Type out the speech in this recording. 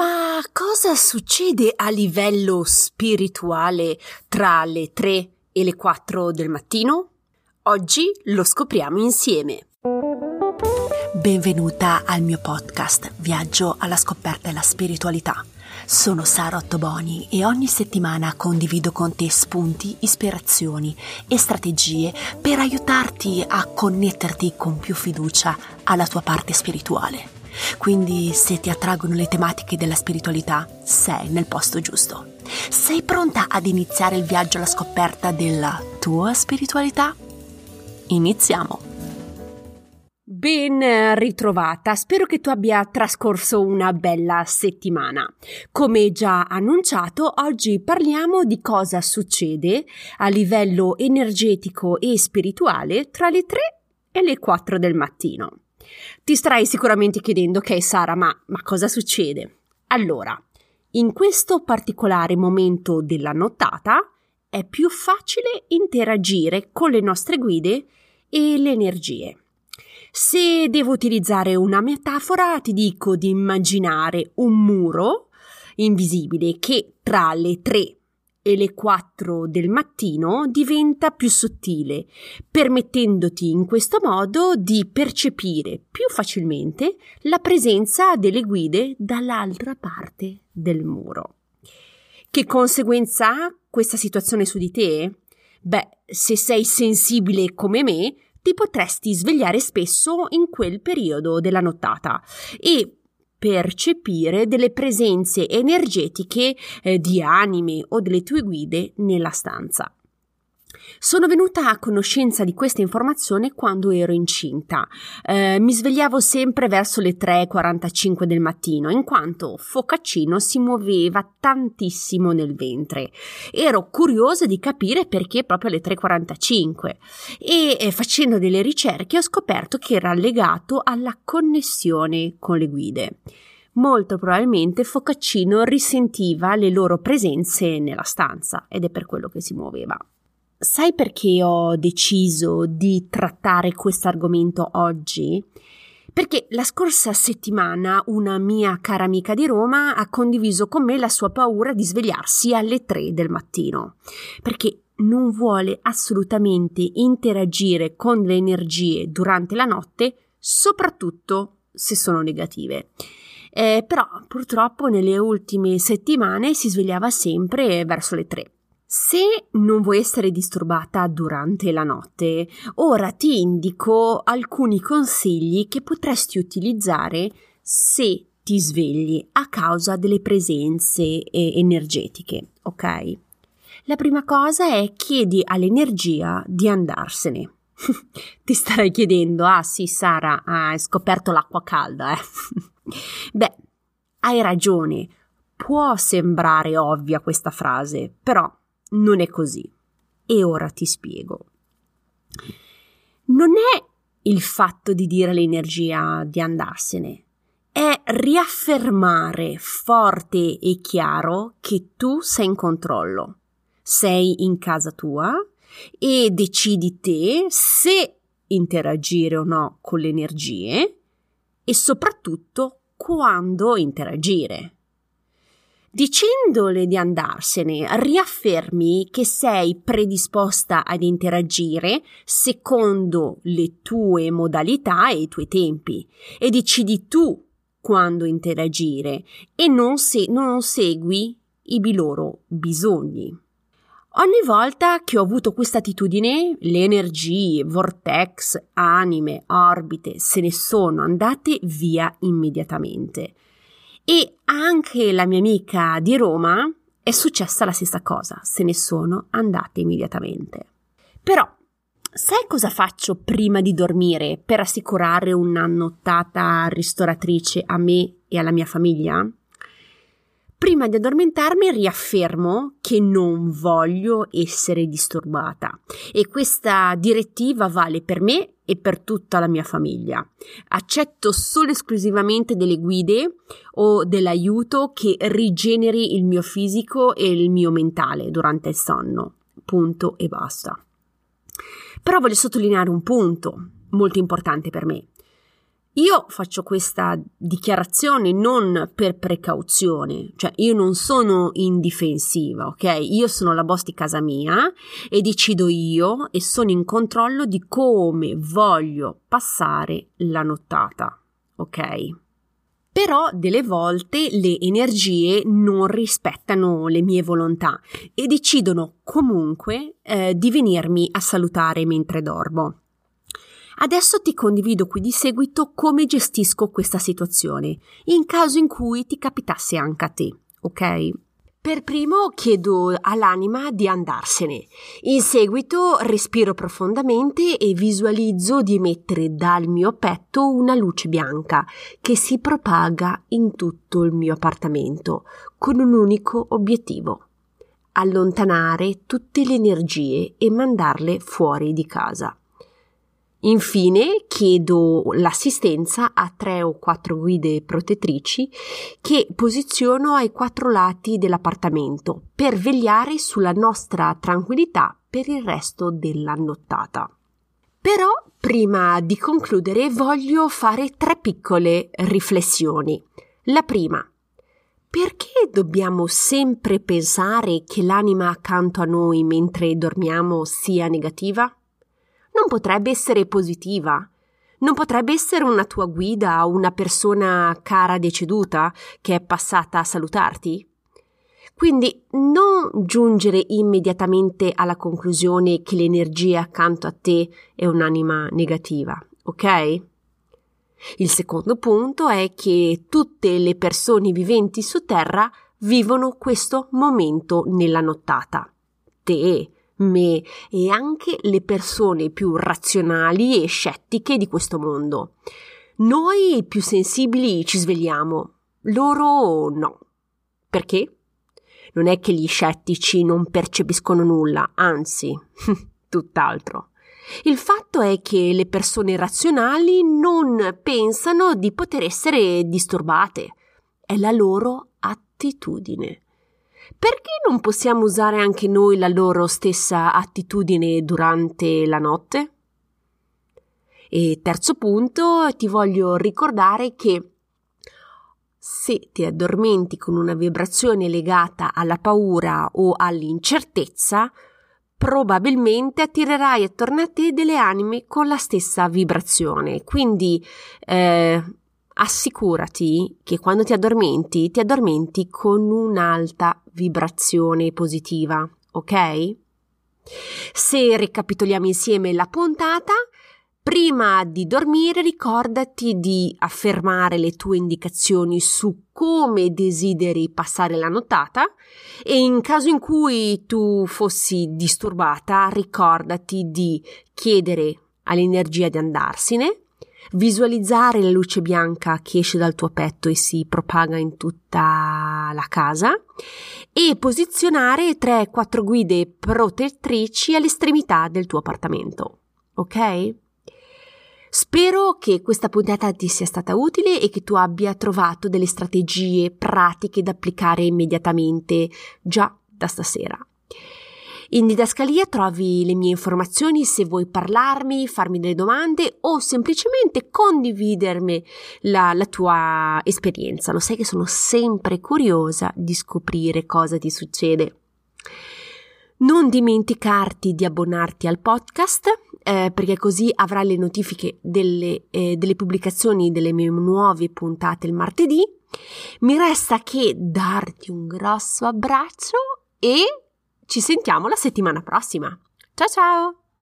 Ma cosa succede a livello spirituale tra le 3 e le 4 del mattino? Oggi lo scopriamo insieme. Benvenuta al mio podcast Viaggio alla scoperta della spiritualità. Sono Sara Ottoboni e ogni settimana condivido con te spunti, ispirazioni e strategie per aiutarti a connetterti con più fiducia alla tua parte spirituale. Quindi se ti attraggono le tematiche della spiritualità, sei nel posto giusto. Sei pronta ad iniziare il viaggio alla scoperta della tua spiritualità? Iniziamo! Ben ritrovata, spero che tu abbia trascorso una bella settimana. Come già annunciato, oggi parliamo di cosa succede a livello energetico e spirituale tra le 3 e le 4 del mattino. Ti starai sicuramente chiedendo, ok Sara, ma, ma cosa succede? Allora, in questo particolare momento della nottata è più facile interagire con le nostre guide e le energie. Se devo utilizzare una metafora, ti dico di immaginare un muro invisibile che tra le tre e le 4 del mattino diventa più sottile, permettendoti in questo modo di percepire più facilmente la presenza delle guide dall'altra parte del muro. Che conseguenza ha questa situazione su di te? Beh, se sei sensibile come me, ti potresti svegliare spesso in quel periodo della nottata e percepire delle presenze energetiche eh, di anime o delle tue guide nella stanza. Sono venuta a conoscenza di questa informazione quando ero incinta. Eh, mi svegliavo sempre verso le 3.45 del mattino, in quanto Focaccino si muoveva tantissimo nel ventre. Ero curiosa di capire perché proprio alle 3.45 e eh, facendo delle ricerche ho scoperto che era legato alla connessione con le guide molto probabilmente Focaccino risentiva le loro presenze nella stanza ed è per quello che si muoveva. Sai perché ho deciso di trattare questo argomento oggi? Perché la scorsa settimana una mia cara amica di Roma ha condiviso con me la sua paura di svegliarsi alle 3 del mattino, perché non vuole assolutamente interagire con le energie durante la notte, soprattutto se sono negative. Eh, però purtroppo nelle ultime settimane si svegliava sempre verso le 3. Se non vuoi essere disturbata durante la notte, ora ti indico alcuni consigli che potresti utilizzare se ti svegli a causa delle presenze eh, energetiche, ok? La prima cosa è chiedi all'energia di andarsene. ti starai chiedendo, ah sì Sara, hai scoperto l'acqua calda, eh? Beh, hai ragione, può sembrare ovvia questa frase, però non è così. E ora ti spiego. Non è il fatto di dire all'energia di andarsene, è riaffermare forte e chiaro che tu sei in controllo, sei in casa tua e decidi te se interagire o no con le energie e soprattutto quando interagire. Dicendole di andarsene, riaffermi che sei predisposta ad interagire secondo le tue modalità e i tuoi tempi e decidi tu quando interagire e non, se- non segui i loro bisogni. Ogni volta che ho avuto questa attitudine, le energie, vortex, anime, orbite se ne sono andate via immediatamente. E anche la mia amica di Roma è successa la stessa cosa, se ne sono andate immediatamente. Però, sai cosa faccio prima di dormire per assicurare una nottata ristoratrice a me e alla mia famiglia? Prima di addormentarmi riaffermo che non voglio essere disturbata e questa direttiva vale per me e per tutta la mia famiglia. Accetto solo e esclusivamente delle guide o dell'aiuto che rigeneri il mio fisico e il mio mentale durante il sonno. Punto e basta. Però voglio sottolineare un punto molto importante per me. Io faccio questa dichiarazione non per precauzione, cioè io non sono in difensiva, ok? Io sono la boss di casa mia e decido io e sono in controllo di come voglio passare la nottata, ok? Però delle volte le energie non rispettano le mie volontà e decidono comunque eh, di venirmi a salutare mentre dormo. Adesso ti condivido qui di seguito come gestisco questa situazione, in caso in cui ti capitasse anche a te, ok? Per primo chiedo all'anima di andarsene. In seguito respiro profondamente e visualizzo di emettere dal mio petto una luce bianca che si propaga in tutto il mio appartamento con un unico obiettivo. Allontanare tutte le energie e mandarle fuori di casa. Infine chiedo l'assistenza a tre o quattro guide protettrici che posiziono ai quattro lati dell'appartamento per vegliare sulla nostra tranquillità per il resto della nottata. Però prima di concludere voglio fare tre piccole riflessioni. La prima, perché dobbiamo sempre pensare che l'anima accanto a noi mentre dormiamo sia negativa? Potrebbe essere positiva. Non potrebbe essere una tua guida o una persona cara deceduta che è passata a salutarti? Quindi non giungere immediatamente alla conclusione che l'energia accanto a te è un'anima negativa, ok? Il secondo punto è che tutte le persone viventi su Terra vivono questo momento nella nottata. Te, me e anche le persone più razionali e scettiche di questo mondo. Noi più sensibili ci svegliamo, loro no. Perché? Non è che gli scettici non percepiscono nulla, anzi, tutt'altro. Il fatto è che le persone razionali non pensano di poter essere disturbate. È la loro attitudine. Perché non possiamo usare anche noi la loro stessa attitudine durante la notte? E terzo punto, ti voglio ricordare che se ti addormenti con una vibrazione legata alla paura o all'incertezza, probabilmente attirerai attorno a te delle anime con la stessa vibrazione. Quindi eh, assicurati che quando ti addormenti, ti addormenti con un'alta vibrazione positiva, ok? Se ricapitoliamo insieme la puntata, prima di dormire ricordati di affermare le tue indicazioni su come desideri passare la nottata e in caso in cui tu fossi disturbata ricordati di chiedere all'energia di andarsene visualizzare la luce bianca che esce dal tuo petto e si propaga in tutta la casa e posizionare 3-4 guide protettrici all'estremità del tuo appartamento. Ok? Spero che questa puntata ti sia stata utile e che tu abbia trovato delle strategie pratiche da applicare immediatamente già da stasera. In didascalia trovi le mie informazioni se vuoi parlarmi, farmi delle domande o semplicemente condividermi la, la tua esperienza. Lo sai che sono sempre curiosa di scoprire cosa ti succede. Non dimenticarti di abbonarti al podcast eh, perché così avrai le notifiche delle, eh, delle pubblicazioni delle mie nuove puntate il martedì. Mi resta che darti un grosso abbraccio e ci sentiamo la settimana prossima. Ciao ciao!